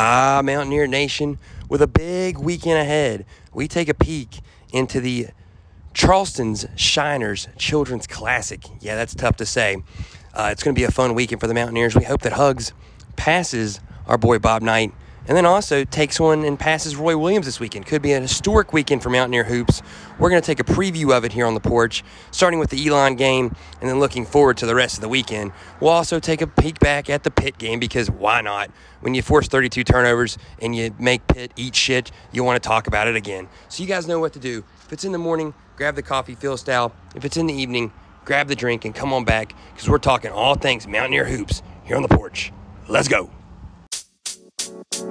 Ah, Mountaineer Nation, with a big weekend ahead, we take a peek into the Charleston's Shriners Children's Classic. Yeah, that's tough to say. Uh, it's going to be a fun weekend for the Mountaineers. We hope that Hugs passes our boy Bob Knight and then also takes one and passes Roy Williams this weekend. Could be an historic weekend for Mountaineer Hoops. We're going to take a preview of it here on the porch, starting with the Elon game and then looking forward to the rest of the weekend. We'll also take a peek back at the Pitt game because why not? When you force 32 turnovers and you make Pitt eat shit, you want to talk about it again. So you guys know what to do. If it's in the morning, grab the coffee, Phil style. If it's in the evening, grab the drink and come on back because we're talking all things Mountaineer Hoops here on the porch. Let's go. In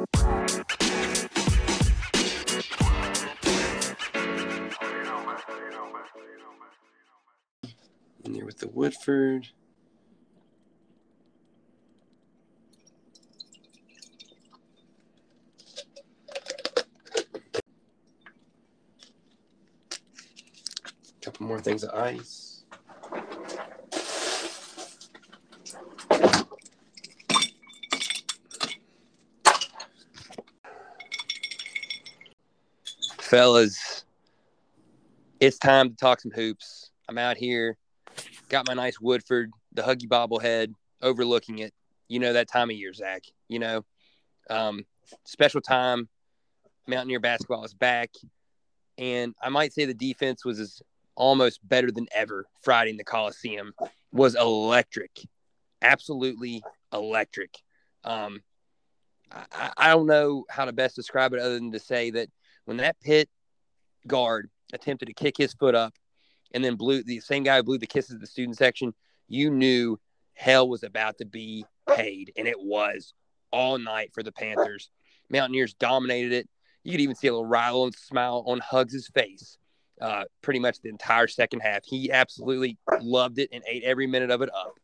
there with the Woodford. Couple more things of ice. Fellas, it's time to talk some hoops. I'm out here, got my nice Woodford, the Huggy bobblehead, overlooking it. You know that time of year, Zach. You know, um, special time. Mountaineer basketball is back, and I might say the defense was as almost better than ever. Friday in the Coliseum was electric, absolutely electric. Um, I, I don't know how to best describe it other than to say that when that Pitt guard attempted to kick his foot up and then blew the same guy who blew the kisses the student section, you knew hell was about to be paid, and it was all night for the Panthers. Mountaineers dominated it. You could even see a little rile and smile on Hugs' face uh, pretty much the entire second half. He absolutely loved it and ate every minute of it up.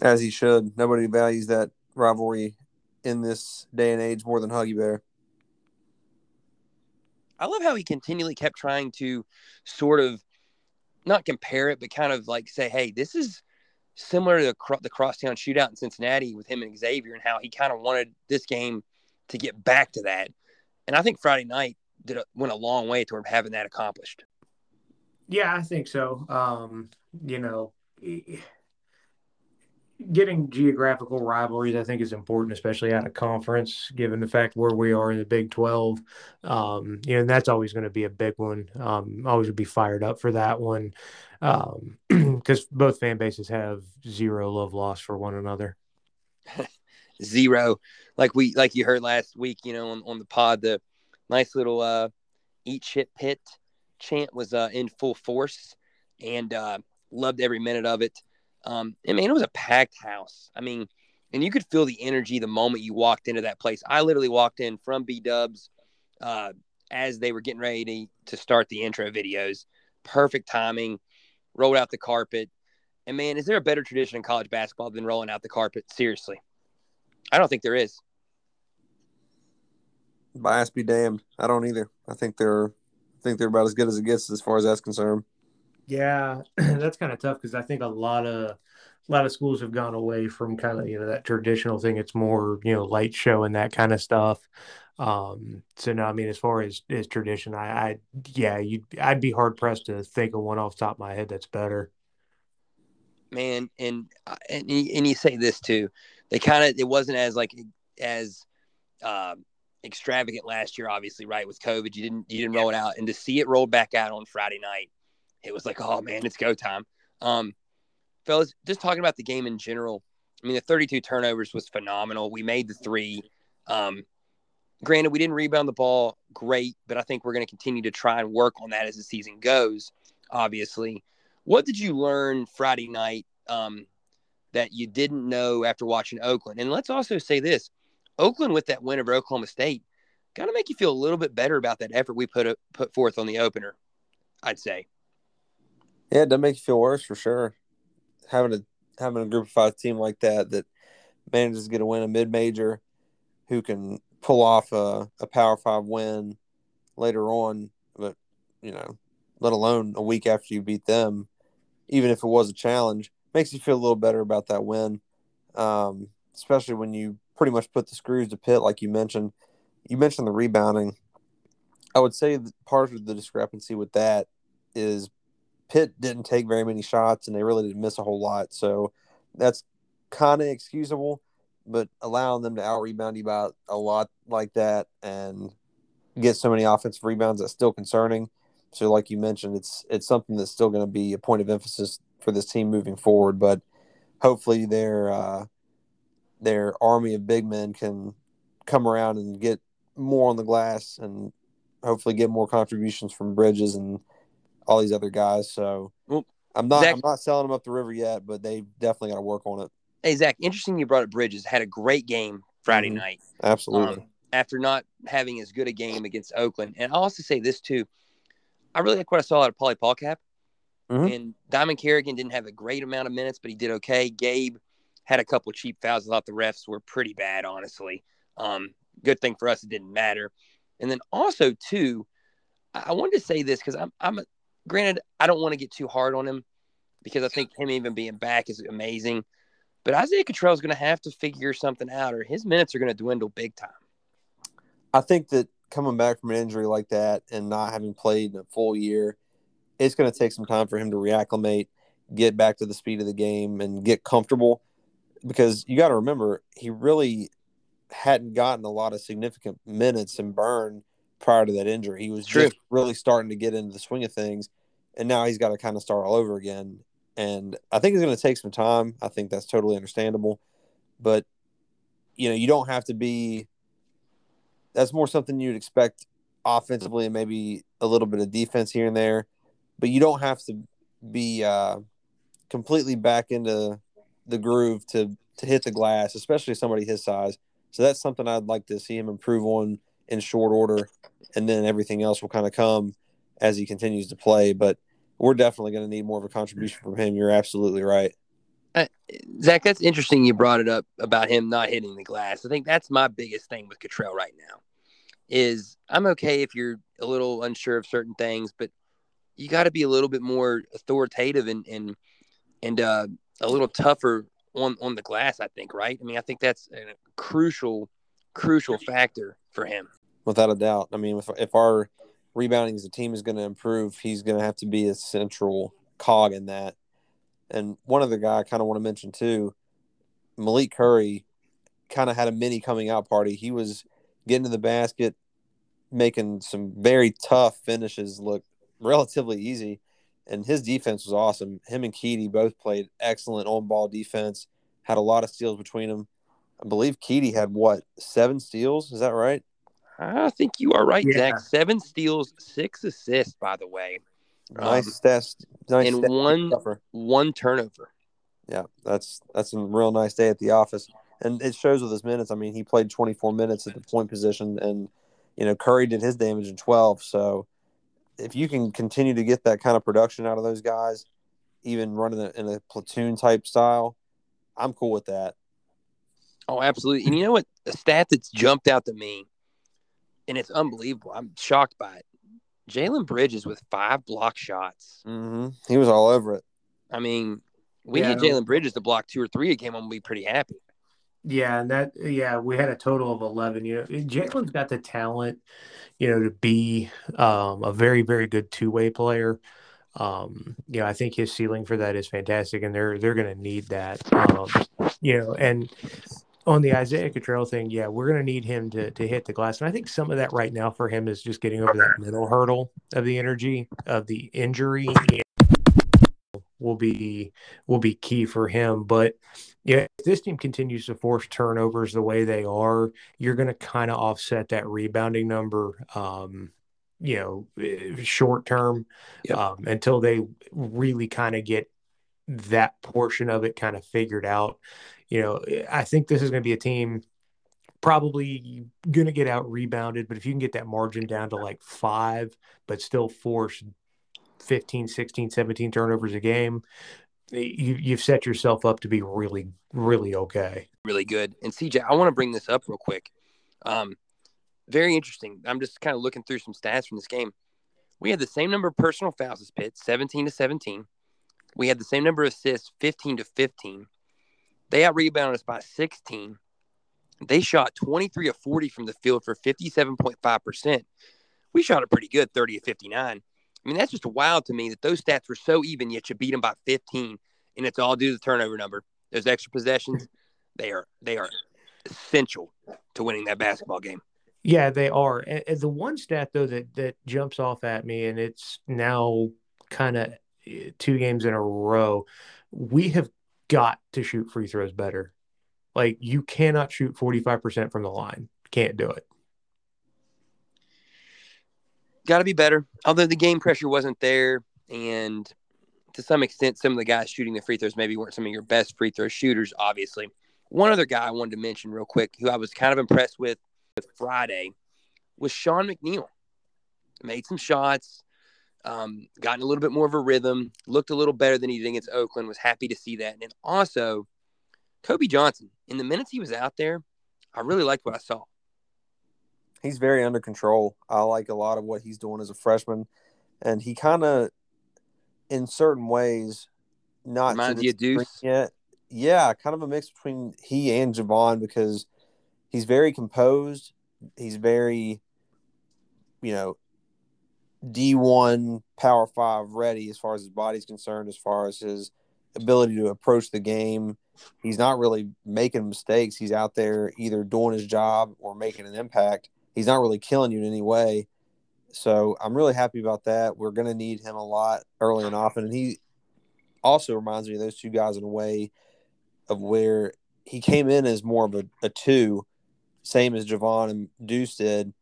As he should. Nobody values that rivalry in this day and age more than Huggy Bear. I love how he continually kept trying to sort of not compare it, but kind of like say, hey, this is similar to the, the crosstown shootout in Cincinnati with him and Xavier, and how he kind of wanted this game to get back to that. And I think Friday night did a, went a long way toward having that accomplished. Yeah, I think so. Um, you know, getting geographical rivalries, I think, is important, especially out of conference, given the fact where we are in the Big 12. Um, you know, and that's always going to be a big one. Um, always would be fired up for that one because um, both fan bases have zero love lost for one another. zero, like we like you heard last week, you know, on, on the pod, the nice little uh, eat shit Pitt chant was uh, in full force and uh, loved every minute of it. Um, I mean, it was a packed house. I mean, and you could feel the energy the moment you walked into that place. I literally walked in from B Dubs uh, as they were getting ready to, to start the intro videos. Perfect timing. Rolled out the carpet. And man, is there a better tradition in college basketball than rolling out the carpet? Seriously, I don't think there is. Bias be damned. I don't either. I think they're, I think they're about as good as it gets as far as that's concerned. Yeah, that's kind of tough because I think a lot of a lot of schools have gone away from kind of you know that traditional thing. It's more you know light show and that kind of stuff. Um, so no, I mean as far as as tradition, I, I yeah, you I'd be hard pressed to think of one off top of my head that's better. Man, and uh, and and you say this too, they kind of it wasn't as like as uh, extravagant last year, obviously, right? With COVID, you didn't you didn't roll it out, and to see it rolled back out on Friday night it was like, oh man, it's go time. Um, fellas, just talking about the game in general. I mean, the 32 turnovers was phenomenal. We made the three. Um, granted, we didn't rebound the ball great, but I think we're going to continue to try and work on that as the season goes. Obviously, what did you learn Friday night um, that you didn't know after watching Oakland? And let's also say this: Oakland with that win over Oklahoma State, kind of make you feel a little bit better about that effort we put put forth on the opener. I'd say. Yeah, that makes you feel worse for sure. Having a having a group of five team like that that manages to get a win a mid major, who can pull off a, a power five win later on, but you know, let alone a week after you beat them, even if it was a challenge, makes you feel a little better about that win. Um, especially when you pretty much put the screws to Pitt, like you mentioned. You mentioned the rebounding. I would say part of the discrepancy with that is Pitt didn't take very many shots and they really didn't miss a whole lot. So that's kind of excusable, but allowing them to out rebound you by a lot like that and get so many offensive rebounds that's still concerning. So, like you mentioned, it's it's something that's still going to be a point of emphasis for this team moving forward. But hopefully, their uh, their army of big men can come around and get more on the glass and hopefully get more contributions from Bridges and all these other guys. So well, I'm not Zach, I'm not selling them up the river yet, but they definitely got to work on it. Hey Zach, interesting you brought up Bridges. Had a great game Friday mm-hmm. night. Absolutely. Um, after not having as good a game against Oakland, and I'll also say this too, I really like what I saw out of Pauly Paulicap. Mm-hmm. And Dimon Carrigan didn't have a great amount of minutes, but he did okay. Gabe had a couple cheap fouls. I thought the refs were pretty bad, honestly. Um, good thing for us, it didn't matter. And then also too, I wanted to say this because I'm I'm granted I don't want to get too hard on him because I think him even being back is amazing. But Isaiah Cottrell is going to have to figure something out, or his minutes are going to dwindle big time. I think that coming back from an injury like that and not having played in a full year, it's going to take some time for him to reacclimate, get back to the speed of the game, and get comfortable. Because you got to remember, he really hadn't gotten a lot of significant minutes and burn prior to that injury. He was True. just really starting to get into the swing of things, and now he's got to kind of start all over again. And I think it's going to take some time. I think that's totally understandable, but you know, you don't have to be. That's more something you'd expect offensively, and maybe a little bit of defense here and there, but you don't have to be uh, completely back into the groove to to hit the glass, especially somebody his size. So that's something I'd like to see him improve on in short order, and then everything else will kind of come as he continues to play. But we're definitely going to need more of a contribution from him. You're absolutely right. Uh, Zach, that's interesting. You brought it up about him not hitting the glass. I think that's my biggest thing with Cottrell right now. Is I'm okay if you're a little unsure of certain things, but you got to be a little bit more authoritative and and and uh, a little tougher on on the glass. I think, right? I mean, I think that's a crucial crucial factor for him. Without a doubt. I mean, if if our rebounding as a team is going to improve, he's going to have to be a central cog in that. And one other guy I kind of want to mention too, Malik Curry, kind of had a mini coming out party. He was getting to the basket, making some very tough finishes look relatively easy and his defense was awesome. Him and Keedy both played excellent on ball defense. Had a lot of steals between them. I believe Keedy had what seven steals? Is that right? I think you are right, yeah. Zach. Seven steals, six assists. By the way, nice um, stats. Nice and one one turnover. Yeah, that's that's a real nice day at the office, and it shows with his minutes. I mean, he played 24 minutes at the point position, and you know Curry did his damage in 12. So if you can continue to get that kind of production out of those guys, even running in a platoon type style, I'm cool with that. Oh, absolutely. And you know what? A stat that's jumped out to me, and it's unbelievable. I'm shocked by it. Jalen Bridges with five block shots. Mm-hmm. He was all over it. I mean, we yeah, need Jalen Bridges to block two or three a game. I'm gonna be pretty happy. Yeah, and that yeah, we had a total of eleven. You know, Jalen's got the talent, you know, to be um, a very very good two way player. Um, you know, I think his ceiling for that is fantastic, and they're they're going to need that. Um, you know, and on the Isaiah Cottrell thing, yeah, we're going to need him to to hit the glass, and I think some of that right now for him is just getting over that mental hurdle of the energy of the injury will be will be key for him. But yeah, if this team continues to force turnovers the way they are, you're going to kind of offset that rebounding number. Um, you know, eh, short term yep. um, until they really kind of get that portion of it kind of figured out. You know, I think this is going to be a team probably going to get out rebounded, but if you can get that margin down to like five, but still force 15, 16, 17 turnovers a game, you, you've set yourself up to be really, really okay. Really good. And CJ, I want to bring this up real quick. Um, very interesting. I'm just kind of looking through some stats from this game. We had the same number of personal fouls as Pitt, 17 to 17. We had the same number of assists, 15 to 15. They out rebounded us by 16. They shot 23 of 40 from the field for 57.5%. We shot it pretty good, 30 of 59. I mean, that's just wild to me that those stats were so even, yet you beat them by 15, and it's all due to the turnover number. Those extra possessions, they are they are essential to winning that basketball game. Yeah, they are. And, and the one stat though that that jumps off at me, and it's now kind of eh, two games in a row, we have got to shoot free throws better. Like you cannot shoot 45% from the line. Can't do it. Got to be better. Although the game pressure wasn't there, and to some extent, some of the guys shooting the free throws maybe weren't some of your best free throw shooters. Obviously, one other guy I wanted to mention real quick, who I was kind of impressed with, Friday, was Sean McNeil. Made some shots, um, gotten a little bit more of a rhythm, looked a little better than he did against Oakland. Was happy to see that, and then also Kobe Johnson. In the minutes he was out there, I really liked what I saw he's very under control. I like a lot of what he's doing as a freshman, and he kind of, in certain ways, not reminds you Deuce. Yet, yeah, kind of a mix between he and Jevon because he's very composed. He's very, you know, D one Power Five ready as far as his body's concerned, as far as his ability to approach the game. He's not really making mistakes. He's out there either doing his job or making an impact he's not really killing you in any way. So I'm really happy about that. We're going to need him a lot early and often. And he also reminds me of those two guys in a way of where he came in as more of a, a two, same as Jevon and Deuce did,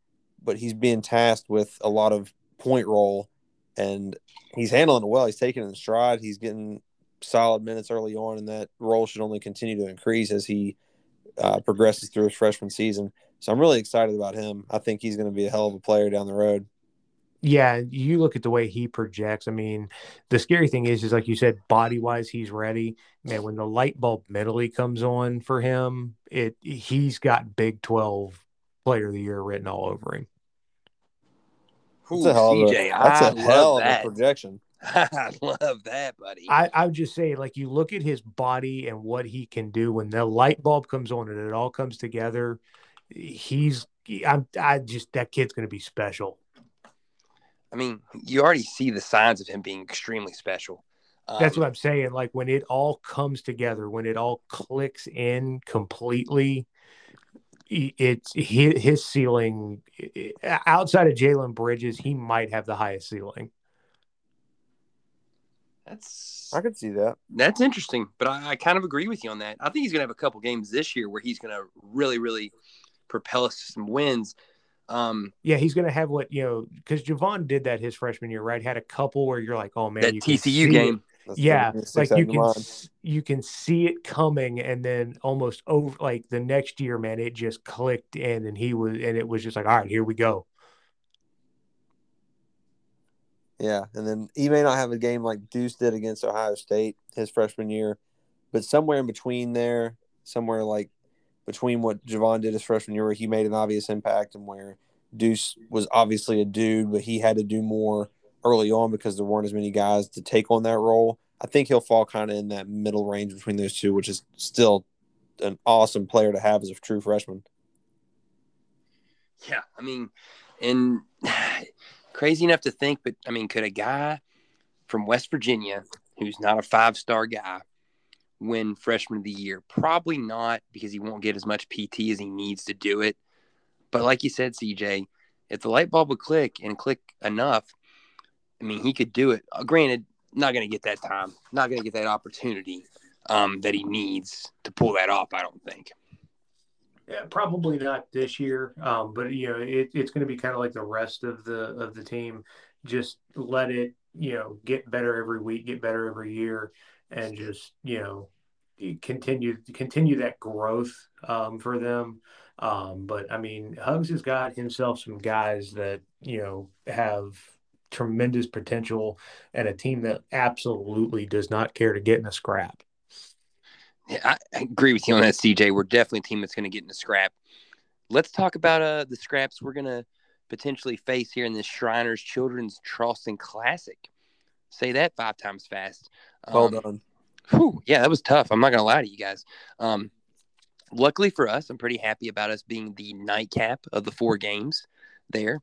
but he's being tasked with a lot of point role and he's handling it well. He's taking it in stride. He's getting solid minutes early on, and that role should only continue to increase as he uh, progresses through his freshman season. So I'm really excited about him. I think he's going to be a hell of a player down the road. Yeah, you look at the way he projects. I mean, the scary thing is, is like you said, body wise, he's ready. Man, when the light bulb mentally comes on for him, it he's got Big Twelve Player of the Year written all over him. Ooh, that's a hell, CJ, of, a, that's a hell of a projection. I love that, buddy. I, I would just say, like, you look at his body and what he can do when the light bulb comes on and it all comes together he's I'm, I just that kid's going to be special. I mean, you already see the signs of him being extremely special. Um, That's what I'm saying. Like when it all comes together, when it all clicks in completely, it's his, his ceiling outside of Jalen Bridges. He might have the highest ceiling. That's I could see that. That's interesting, but I, I kind of agree with you on that. I think he's going to have a couple games this year where he's going to really, really propel us to some wins. Um, yeah, he's going to have what you know because Jevon did that his freshman year, right? Had a couple where you're like, oh man, that TCU game. Yeah, like you can you can see it coming, and then almost over like the next year, man, it just clicked in, and he was, and it was just like, all right, here we go. Yeah, and then he may not have a game like Deuce did against Ohio State his freshman year, but somewhere in between there, somewhere like between what Jevon did his freshman year, where he made an obvious impact, and where Deuce was obviously a dude, but he had to do more early on because there weren't as many guys to take on that role. I think he'll fall kind of in that middle range between those two, which is still an awesome player to have as a true freshman. Yeah, I mean, and crazy enough to think, but I mean, could a guy from West Virginia who's not a five star guy win freshman of the year? Probably not because he won't get as much PT as he needs to do it. But like you said, CJ, if the light bulb would click and click enough, I mean, he could do it. Uh, granted, not going to get that time, not going to get that opportunity um, that he needs to pull that off. I don't think. Yeah, probably not this year, um, but you know, it, it's going to be kind of like the rest of the of the team. Just let it, you know, get better every week, get better every year, and just you know continue continue that growth um, for them. Um, but I mean, Hugs has got himself some guys that you know have tremendous potential and a team that absolutely does not care to get in a scrap. Yeah, I agree with you on that, CJ. We're definitely a team that's going to get in a scrap. Let's talk about uh, the scraps we're going to potentially face here in this Shriners Children's Charleston Classic. Say that five times fast. Um, well done. Whew, yeah, that was tough. I'm not gonna lie to you guys. Um, luckily for us, I'm pretty happy about us being the nightcap of the four games there.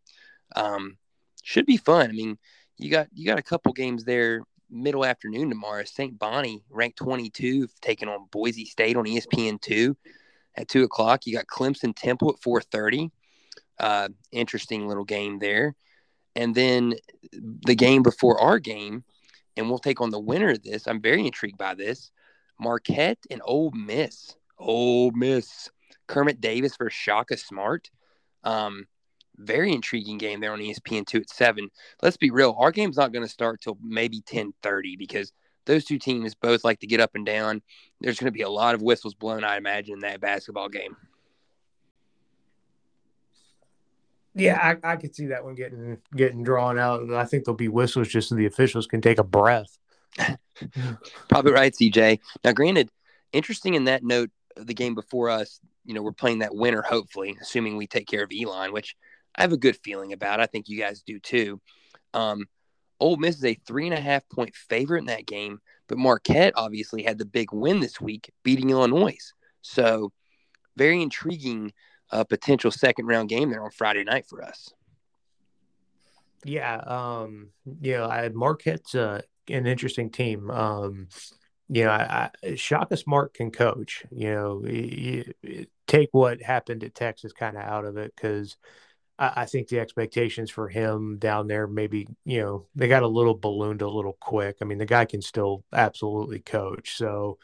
Um, should be fun. I mean, you got you got a couple games there middle afternoon tomorrow. St. Bonnie ranked 22, taking on Boise State on ESPN two at two o'clock. You got Clemson Temple at 4:30. Uh, interesting little game there. And then the game before our game, and we'll take on the winner of this. I'm very intrigued by this. Marquette and Ole Miss. Ole Miss. Kermit Davis versus Shaka Smart. Um, very intriguing game there on ESPN two at seven. Let's be real, our game's not going to start till maybe ten thirty because those two teams both like to get up and down. There's going to be a lot of whistles blown, I imagine, in that basketball game. Yeah, I, I could see that one getting getting drawn out. I think there'll be whistles just so the officials can take a breath. Probably right, CJ. Now, granted, interesting in that note, the game before us, you know, we're playing that winner, hopefully, assuming we take care of Elon, which I have a good feeling about. I think you guys do too. Um, Ole Miss is a three and a half point favorite in that game, but Marquette obviously had the big win this week, beating Illinois. So, very intriguing uh, potential second round game there on Friday night for us. Yeah, um, you know, I, Marquette's uh, an interesting team. Um, you know, I, I, Shaka Smart can coach. You know, you, you take what happened at Texas kind of out of it because I, I, think the expectations for him down there maybe you know they got a little ballooned a little quick. I mean, the guy can still absolutely coach. So,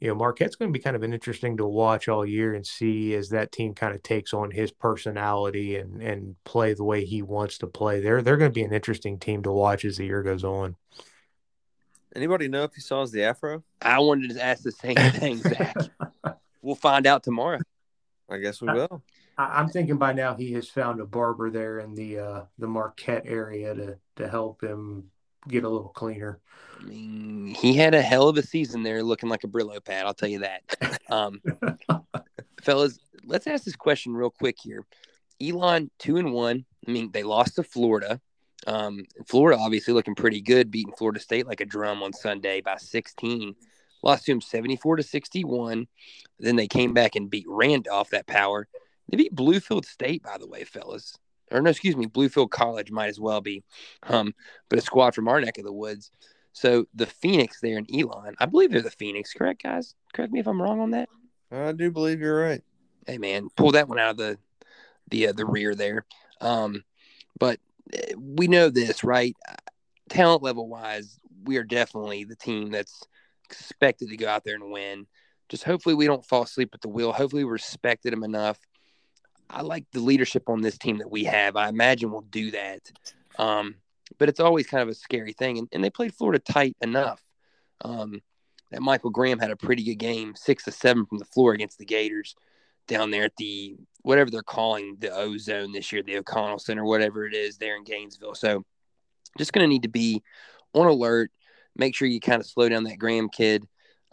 you know, Marquette's going to be kind of an interesting to watch all year and see as that team kind of takes on his personality and and play the way he wants to play. They're they're going to be an interesting team to watch as the year goes on. Anybody know if he saw the afro? I wanted to ask the same thing, Zach. we'll find out tomorrow. I guess we uh, will. I, am thinking by now he has found a barber there in the uh, the Marquette area to to help him get a little cleaner. I mean, he had a hell of a season there, looking like a Brillo pad. I'll tell you that. Um, fellas, let's ask this question real quick here. Elon two and one. I mean, they lost to Florida. Um, Florida obviously looking pretty good, beating Florida State like a drum on Sunday by 16. Lost to him 74 to 61. Then they came back and beat Randolph, that power. They beat Bluefield State, by the way, fellas. Or no, excuse me, Bluefield College might as well be. Um, but a squad from our neck of the woods. So the Phoenix there in Elon, I believe they're the Phoenix, correct, guys? Correct me if I'm wrong on that. I do believe you're right. Hey, man, pull that one out of the the uh, the rear there. Um, but eh, we know this, right? Talent level wise, we are definitely the team that's expected to go out there and win. Just hopefully we don't fall asleep at the wheel. Hopefully we respected them enough. I like the leadership on this team that we have. I imagine we'll do that. Um, but it's always kind of a scary thing. And, and they played Florida tight enough. Um, that Michael Graham had a pretty good game, six to seven from the floor against the Gators down there at the whatever they're calling the O zone this year, the O'Connell Center, whatever it is there in Gainesville. So just going to need to be on alert. Make sure you kind of slow down that Graham kid.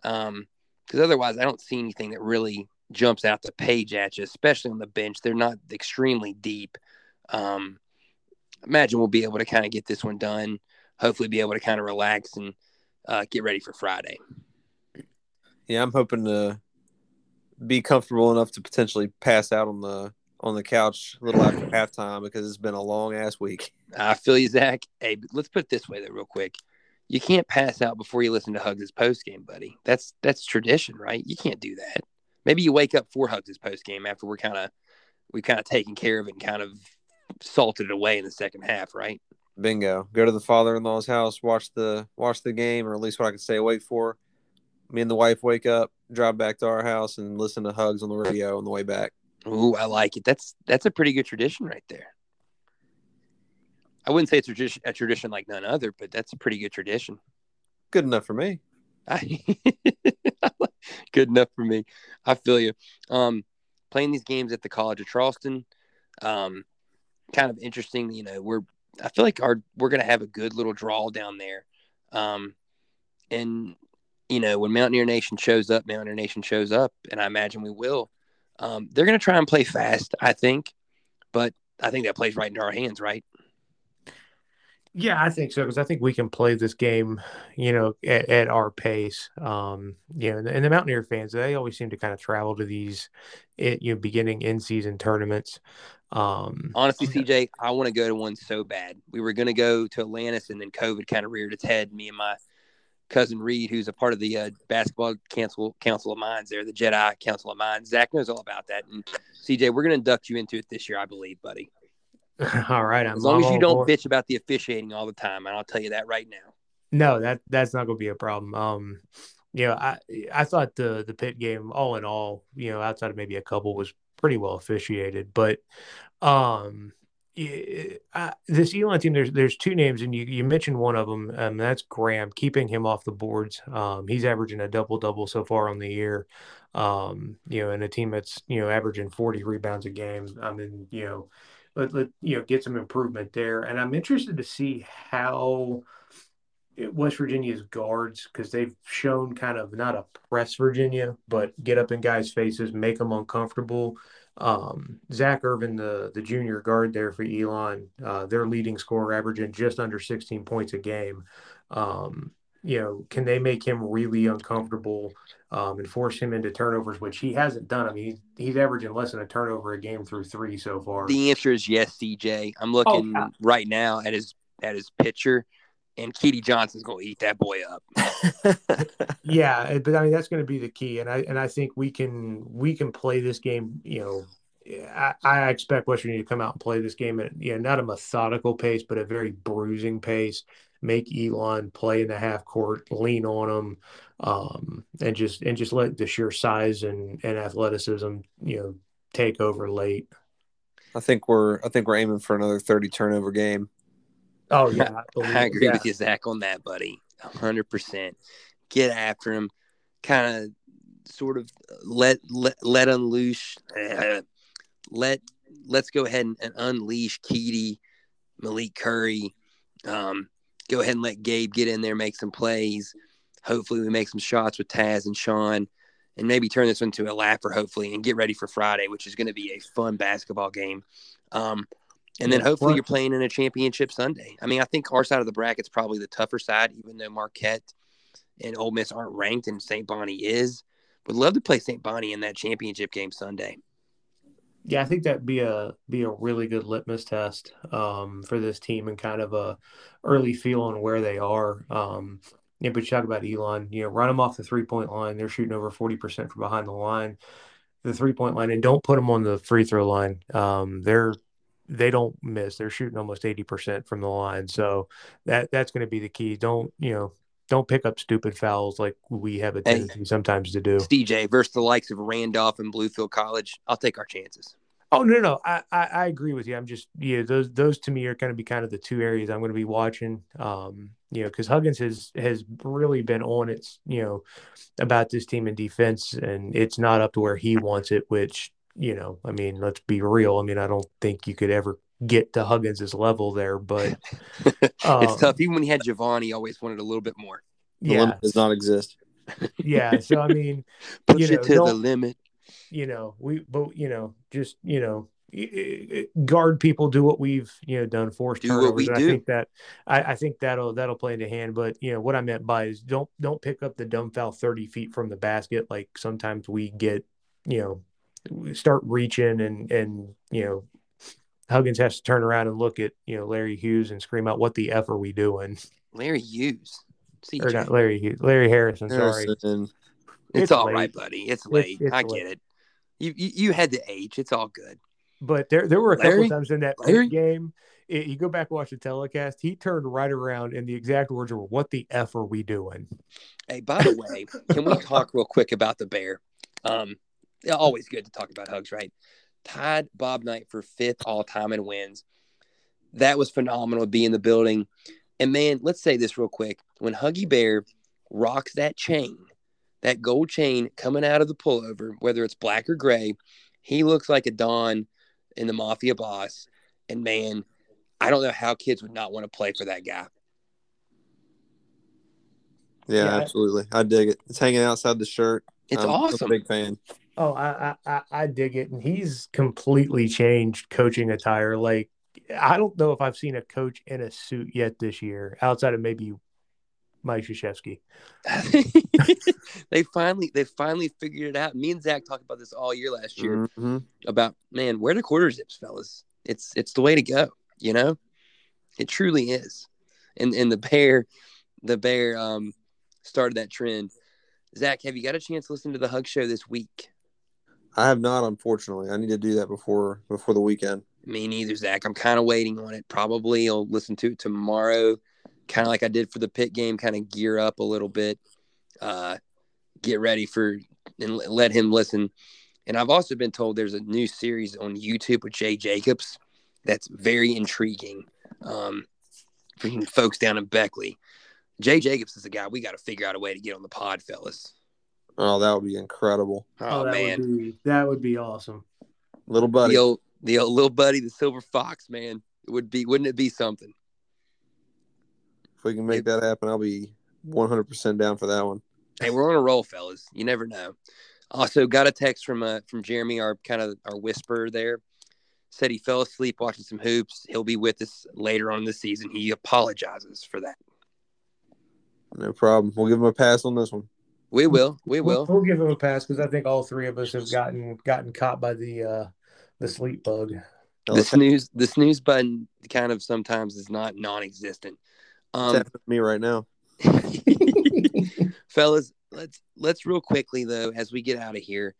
Um, because otherwise, I don't see anything that really jumps out the page at you, especially on the bench. They're not extremely deep. Um, imagine we'll be able to kind of get this one done. Hopefully, be able to kind of relax and uh, get ready for Friday. Yeah, I'm hoping to be comfortable enough to potentially pass out on the on the couch a little after halftime because it's been a long ass week. I feel you, Zach. Hey, let's put it this way, though, real quick. You can't pass out before you listen to Hugs' post game, buddy. That's that's tradition, right? You can't do that. Maybe you wake up for Hugs' post game after we're kind of we kind of taken care of it and kind of salted it away in the second half, right? Bingo. Go to the father-in-law's house, watch the watch the game, or at least what I can stay awake for. Me and the wife wake up, drive back to our house, and listen to Hugs on the radio on the way back. Ooh, I like it. That's that's a pretty good tradition right there. I wouldn't say it's a tradition, a tradition like none other, but that's a pretty good tradition. Good enough for me. good enough for me. I feel you. Um, playing these games at the College of Charleston, um, kind of interesting. You know, we're I feel like our we're gonna have a good little draw down there. Um, and you know, when Mountaineer Nation shows up, Mountaineer Nation shows up, and I imagine we will. Um, they're gonna try and play fast, I think, but I think that plays right into our hands, right? Yeah, I think so because I think we can play this game, you know, at, at our pace. Um, you know, and, and, the Mountaineer fans they always seem to kind of travel to these, it, you know, beginning in season tournaments. Um, Honestly, CJ, I want to go to one so bad. We were going to go to Atlantis, and then COVID kind of reared its head. Me and my cousin Reed, who's a part of the uh, basketball council council of minds there, the Jedi Council of Minds. Zach knows all about that. And CJ, we're going to induct you into it this year, I believe, buddy. all right. I'm, as long I'm as you don't board. bitch about the officiating all the time, and I'll tell you that right now. No, that that's not going to be a problem. Um, you know, I I thought the the Pitt game, all in all, you know, outside of maybe a couple, was pretty well officiated. But um, I, this Elon team, there's there's two names, and you, you mentioned one of them. Um, that's Graham. Keeping him off the boards, um, he's averaging a double double so far on the year. Um, you know, and a team that's you know averaging 40 rebounds a game. I mean, you know let, let you know get some improvement there. And I'm interested to see how West Virginia's guards because they've shown kind of not a press Virginia, but get up in guys' faces, make them uncomfortable. Um, Zach Irvin, the the junior guard there for Elon, uh, their leading scorer, averaging just under 16 points a game. Um, you know, can they make him really uncomfortable um, and force him into turnovers, which he hasn't done? I mean, he's, he's averaging less than a turnover a game through three so far. The answer is yes, CJ. I'm looking oh, yeah. right now at his at his pitcher, and Keedy Johnson's going to eat that boy up. yeah, but I mean that's going to be the key, and I and I think we can we can play this game. You know, I, I expect West Virginia to come out and play this game at you know not a methodical pace, but a very bruising pace make Elon play in the half court, lean on him, um, and just and just let the sheer size and, and athleticism, you know, take over late. I think we're I think we're aiming for another thirty turnover game. Oh yeah, I, I agree yeah. with you, Zach, on that, buddy. hundred percent. Get after him, kind of, sort of let let let unleash, uh, let let's go ahead and, and unleash Keedy, Malik Curry, um, go ahead and let Gabe get in there, make some plays. Hopefully, we make some shots with Taz and Sean, and maybe turn this into a laugher. Hopefully, and get ready for Friday, which is going to be a fun basketball game. Um, and then hopefully you're playing in a championship Sunday. I mean, I think our side of the bracket's probably the tougher side, even though Marquette and Ole Miss aren't ranked and St. Bonnie is. Would love to play St. Bonnie in that championship game Sunday. Yeah, I think that'd be a be a really good litmus test um, for this team and kind of a early feel on where they are. Um, yeah, but you talk about Elon, you know, run them off the three point line. They're shooting over forty percent from behind the line, the three point line, and don't put them on the free throw line. Um, they're they don't miss. They're shooting almost eighty percent from the line, so that that's going to be the key. Don't you know? Don't pick up stupid fouls like we have a tendency hey, sometimes to do. DJ versus the likes of Randolph and Bluefield College. I'll take our chances. Oh no, no, I, I, I agree with you. I'm just yeah, those those to me are going to be kind of the two areas I'm going to be watching. Um, you know, because Huggins has has really been on its you know about this team in defense, and it's not up to where he wants it. Which you know, I mean, let's be real. I mean, I don't think you could ever get to Huggins's level there, but um, it's tough. Even when he had Jevon, he always wanted a little bit more. The yeah. limit does not exist. yeah, so I mean, push you know, it to the limit you know, we, but you know, just you know, guard people, do what we've you know done, force do turnovers. What we do. I think that I, I, think that'll that'll play into hand. But you know what I meant by is don't don't pick up the dumb foul thirty feet from the basket like sometimes we get. You know, start reaching and and you know Huggins has to turn around and look at you know Larry Hughes and scream out, "What the f are we doing?" Larry Hughes, CJ. or not Larry Hughes, Larry Harrison. Harrison. Sorry, it's, it's all late. right, buddy. It's late. It's, it's I late. get it. You, you, you had the age. It's all good. But there there were a Larry? couple times in that game. It, you go back and watch the telecast. He turned right around, and the exact words were, "What the f are we doing?" Hey, by the way, can we talk real quick about the bear? Um, always good to talk about hugs, right? Tied Bob Knight for fifth all time in wins. That was phenomenal to be in the building. And man, let's say this real quick: when Huggy Bear rocks that chain that gold chain coming out of the pullover, whether it's black or gray, he looks like a Don in the Mafia boss. And man, I don't know how kids would not want to play for that guy. Yeah, yeah, absolutely. I dig it. It's hanging outside the shirt. It's I'm, awesome. I'm a big fan. Oh, I, I I dig it, and he's completely changed coaching attire. Like I don't know if I've seen a coach in a suit yet this year, outside of maybe Mike Krzyzewski. they finally they finally figured it out. Me and Zach talked about this all year last year Mm-hmm. about man, where the quarter zips, fellas. It's it's the way to go. You know, it truly is. And and the bear, the bear um started that trend. Zach, have you got a chance to listen to the Hug Show this week? I have not, unfortunately. I need to do that before before the weekend. Me neither, Zach. I'm kind of waiting on it. Probably I'll listen to it tomorrow, kind of like I did for the Pitt game. Kind of gear up a little bit, uh, get ready for and let him listen. And I've also been told there's a new series on YouTube with Jay Jacobs that's very intriguing um, for folks down in Beckley. Jay Jacobs is a guy we got to figure out a way to get on the pod, fellas. Oh, that would be incredible. Oh, that man, would be that would be awesome. Little buddy. the old the old little buddy, the silver fox, man. It would be, wouldn't it be something? If we can make that happen, I'll be 100% down for that one. Hey, we're on a roll, fellas. You never know. Also, got a text from uh from Jeremy, our kind of our whisperer there. Said he fell asleep watching some hoops. He'll be with us later on in the season. He apologizes for that. No problem. We'll give him a pass on this one. We will. We We'll, we'll give him a pass because I think all three of us have gotten gotten caught by the uh the sleep bug. The snooze the snooze button kind of sometimes is not non-existent. Um, happening me right now. fellas let's let's real quickly though as we get out of here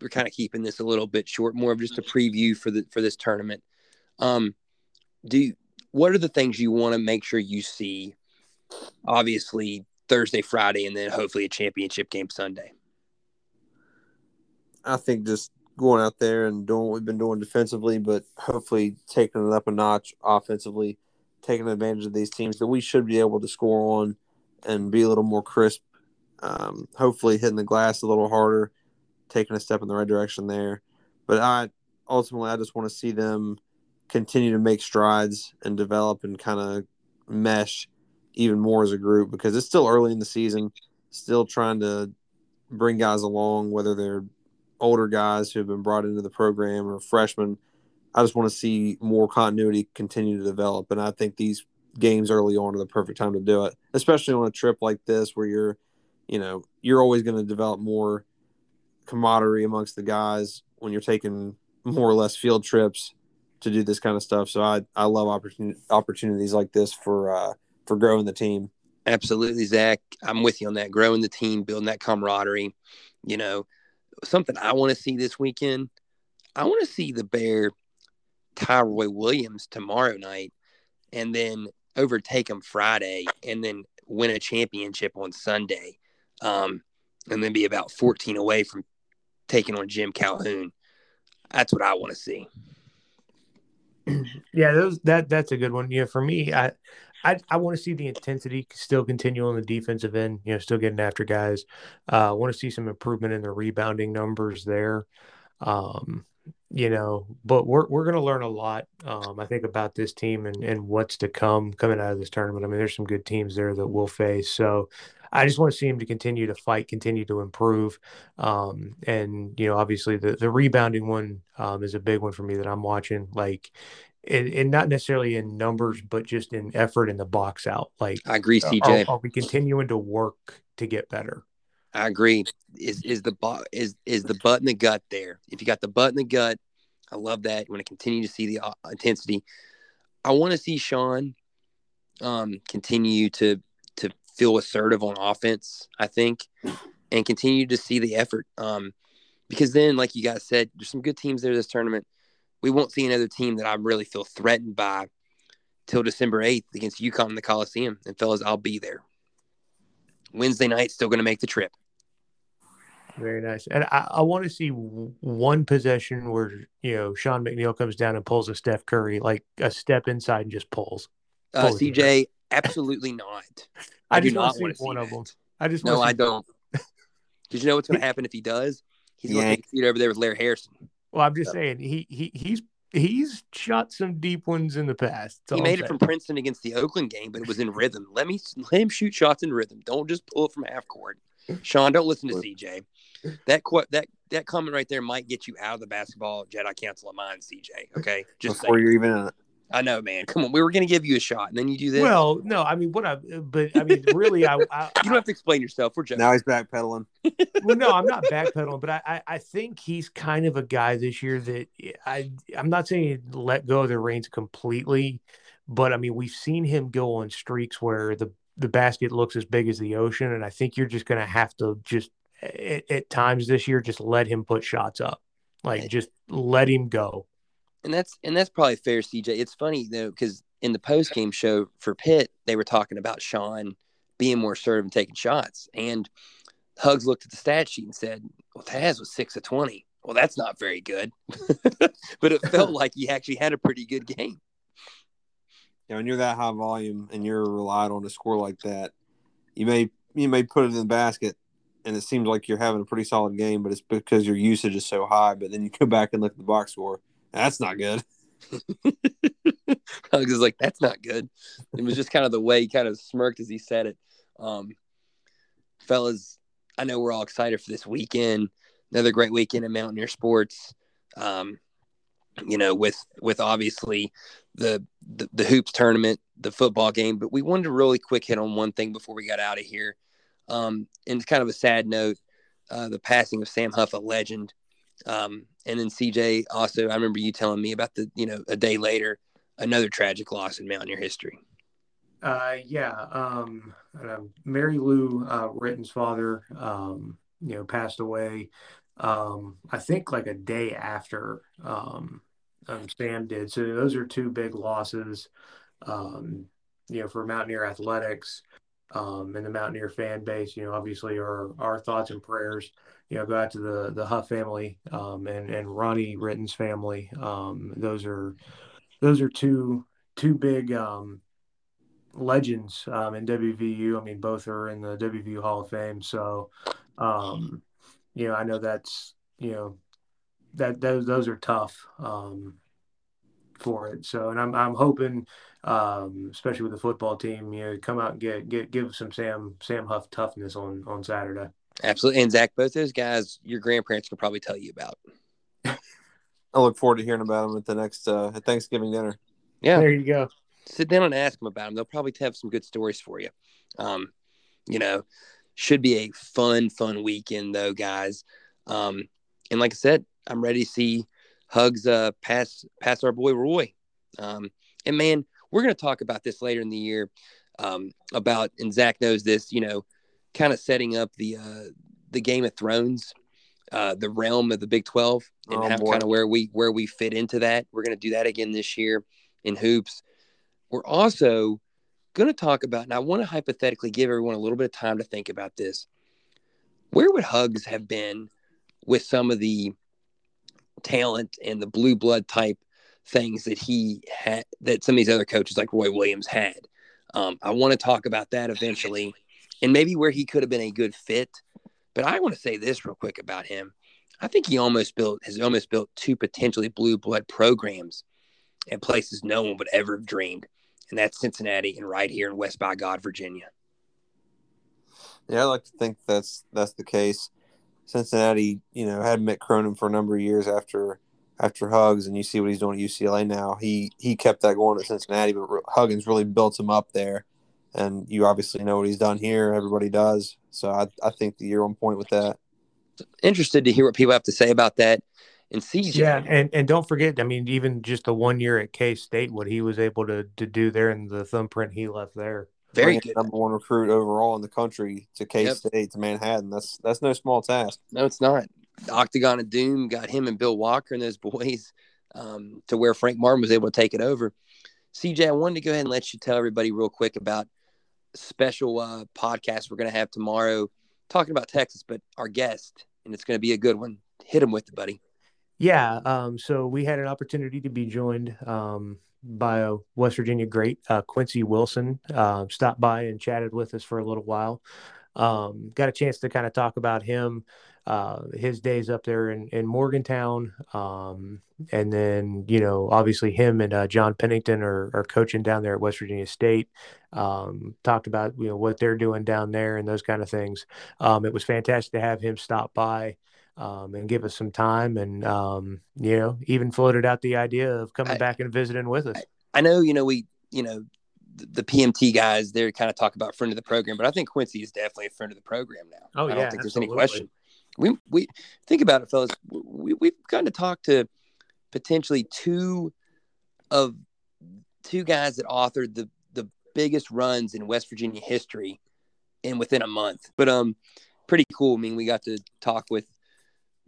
we're kind of keeping this a little bit short more of just a preview for the for this tournament um do you, what are the things you want to make sure you see obviously thursday friday and then hopefully a championship game sunday I think just going out there and doing what we've been doing defensively, but hopefully taking it up a notch offensively, taking advantage of these teams that we should be able to score on and be a little more crisp. Um, hopefully hitting the glass a little harder, taking a step in the right direction there. But I ultimately I just want to see them continue to make strides and develop and kind of mesh even more as a group because it's still early in the season, still trying to bring guys along, whether they're older guys who have been brought into the program or freshmen. I just want to see more continuity continue to develop. And I think these games early on are the perfect time to do it, especially on a trip like this where you're, you know, you're always going to develop more camaraderie amongst the guys when you're taking more or less field trips to do this kind of stuff. So I, I love opportunity, opportunities like this for, uh, for growing the team. absolutely zach. I'm with you on that. Growing the team building that camaraderie. You know something i want to see this weekend i want to see the bear tie Roy williams tomorrow night and then overtake him friday and then win a championship on sunday um, and then be about 14 away from taking on jim calhoun. That's what i want to see. Yeah, those that that's a good one. Yeah, for me, I I, I want to see the intensity still continue on the defensive end. You know, still getting after guys. Uh, I want to see some improvement in the rebounding numbers there. Um, you know, but we're we're going to learn a lot. Um, I think about this team and and what's to come coming out of this tournament. I mean, there's some good teams there that we'll face. So. I just want to see him to continue to fight, continue to improve, um, and you know, obviously the the rebounding one um, is a big one for me that I'm watching. Like, and, and not necessarily in numbers, but just in effort in the box out. Like, i agree are, cj are we continuing to work to get better? I agree. Is is the bu- is is the butt in the gut there? If you got the butt in the gut, I love that. You want to continue to see the uh, intensity. I want to see Sean um, continue to to feel assertive on offense. I think, and continue to see the effort. Um, because then, like you guys said, there's some good teams there this tournament. We won't see another team that I really feel threatened by till December 8th against UConn in the Coliseum. And fellas, I'll be there. Wednesday night, still going to make the trip. Very nice. And I, I want to see one possession where, you know, Sean McNeil comes down and pulls a Steph Curry, like a step inside and just pulls. Uh, CJ, absolutely not. I, I do not want wanna see see one of them. I just No, I don't. Because you know what's going to happen if he does? He's going to Yank. take a seat over there with Larry Harrison. Well, I'm just saying he he he's he's shot some deep ones in the past. He made I'm it from. Princeton against the Oakland game, but it was in rhythm. Let me let him shoot shots in rhythm. Don't just pull it from half court. Sean, don't listen to CJ. That qu- that that comment right there might get you out of the basketball Jedi Council of Mine, CJ. Okay, just before saying. you're even in it. I know, man. Come on, we were going to give you a shot, and then you do this. Well, no, I mean, what I, but I mean, really, I, I you don't have to explain yourself. We're joking. Now he's backpedaling. well, no, I'm not backpedaling, but I, I, I think he's kind of a guy this year that I, I'm not saying let go of the reins completely, but I mean, we've seen him go on streaks where the the basket looks as big as the ocean, and I think you're just going to have to just at, at times this year just let him put shots up, like just let him go and that's and that's probably fair, CJ. It's funny though because in the post game show for Pitt, they were talking about Sean being more assertive and taking shots, and Hugs looked at the stat sheet and said, "Well, Taz was six of twenty. Well, that's not very good, but it felt like he actually had a pretty good game." Yeah, when you're that high volume and you're relied on to score like that, you may you may put it in the basket, and it seems like you're having a pretty solid game, but it's because your usage is so high. But then you go back and look at the box score that's not good. Hugs is like, that's not good. It was just kind of the way he kind of smirked as he said it. Um, fellas, I know we're all excited for this weekend. Another great weekend in Mountaineer sports. Um, you know, with with obviously the, the the hoops tournament, the football game, but we wanted to really quick hit on one thing before we got out of here. Um, and it's kind of a sad note, uh, the passing of Sam Huff, a legend. Um, and then CJ also, I remember you telling me about the, you know, a day later, another tragic loss in Mountaineer history. Uh, yeah. Um, uh, Mary Lou uh, Retton's father, um, you know, passed away. Um, I think like a day after um, um, Sam did. So those are two big losses, um, you know, for Mountaineer athletics um, and the Mountaineer fan base. You know, obviously our our thoughts and prayers you know, go out to the the Huff family um, and and Ronnie Retton's family. Um, those are those are two two big um, legends um, in WVU. I mean, both are in the WVU Hall of Fame. So, um, you know, I know that's you know that those those are tough um, for it. So, and I'm I'm hoping, um, especially with the football team, you know, come out and get get give some Sam Sam Huff toughness on on Saturday. Absolutely. And Zach, both those guys, your grandparents can probably tell you about. I look forward to hearing about them at the next uh, Thanksgiving dinner. Yeah, there you go. Sit down and ask them about them. They'll probably have some good stories for you. Um, you know, should be a fun, fun weekend though, guys. Um, and like I said, I'm ready to see Hugs uh, pass pass our boy Roy. Um, and man, we're going to talk about this later in the year um, about, and Zach knows this. You know, kind of setting up the uh, the Game of Thrones, uh, the realm of the Big Twelve, and oh, kind of where we where we fit into that. We're going to do that again this year in hoops. We're also going to talk about, and I want to hypothetically give everyone a little bit of time to think about this. Where would Hugs have been with some of the talent and the blue blood type things that he had, that some of these other coaches like Roy Williams had? Um, I want to talk about that eventually and maybe where he could have been a good fit. But I want to say this real quick about him. I think he almost built has almost built two potentially blue blood programs at places no one would ever have dreamed, and that's Cincinnati and right here in West by God, Virginia. Yeah, I like to think that's that's the case. Cincinnati, you know, had Mick Cronin for a number of years after after Hugs, and you see what he's doing at UCLA now. He he kept that going at Cincinnati, but Huggins really built him up there and you obviously know what he's done here. Everybody does. So I, I think you're on point with that. Interested to hear what people have to say about that. And CJ. Yeah, and, and don't forget, I mean, even just the one year at K State, what he was able to, to do there and the thumbprint he left there. Very good. Number one recruit overall in the country to K State yep. to Manhattan. That's that's no small task. No, it's not. The Octagon of Doom got him and Bill Walker and those boys um, to where Frank Martin was able to take it over. CJ, I wanted to go ahead and let you tell everybody real quick about special uh, podcast we're going to have tomorrow talking about Texas, but our guest, and it's going to be a good one. Hit him with it, buddy. Yeah. Um, so we had an opportunity to be joined um, by a West Virginia great, uh, Quincy Wilson, uh, stopped by and chatted with us for a little while. Um, got a chance to kind of talk about him, uh, his days up there in, in Morgantown. Um, and then, you know, obviously him and uh, John Pennington are, are coaching down there at West Virginia State. Um, talked about, you know, what they're doing down there and those kind of things. Um, it was fantastic to have him stop by. Um, and give us some time, and um, you know, even floated out the idea of coming I, back and visiting with us. I know, you know, we, you know, the, the PMT guys, they're kind of talk about friend of the program, but I think Quincy is definitely a friend of the program now. Oh, I don't yeah, think absolutely. there's any question. We, we think about it, fellas. We, we've gotten to talk to potentially two of two guys that authored the, the biggest runs in West Virginia history in within a month. But um, pretty cool. I mean, we got to talk with,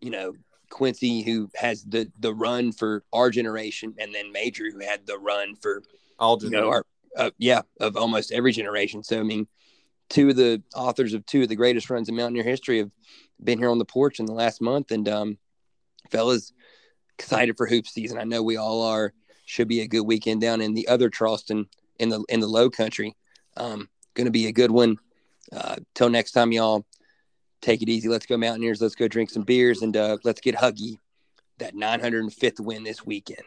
you know, Quincy who has the the run for our generation, and then Major who had the run for All you know our uh, yeah of almost every generation. So I mean, two of the authors of two of the greatest runs in Mountaineer history have been here on the porch in the last month, and um, fellas, excited for hoop season. I know we all are. Should be a good weekend down in the other Charleston in the in the Low Country. Um, going to be a good one. Uh, till next time, y'all. Take it easy. Let's go Mountaineers. Let's go drink some beers and uh, let's get Huggy that 905th win this weekend.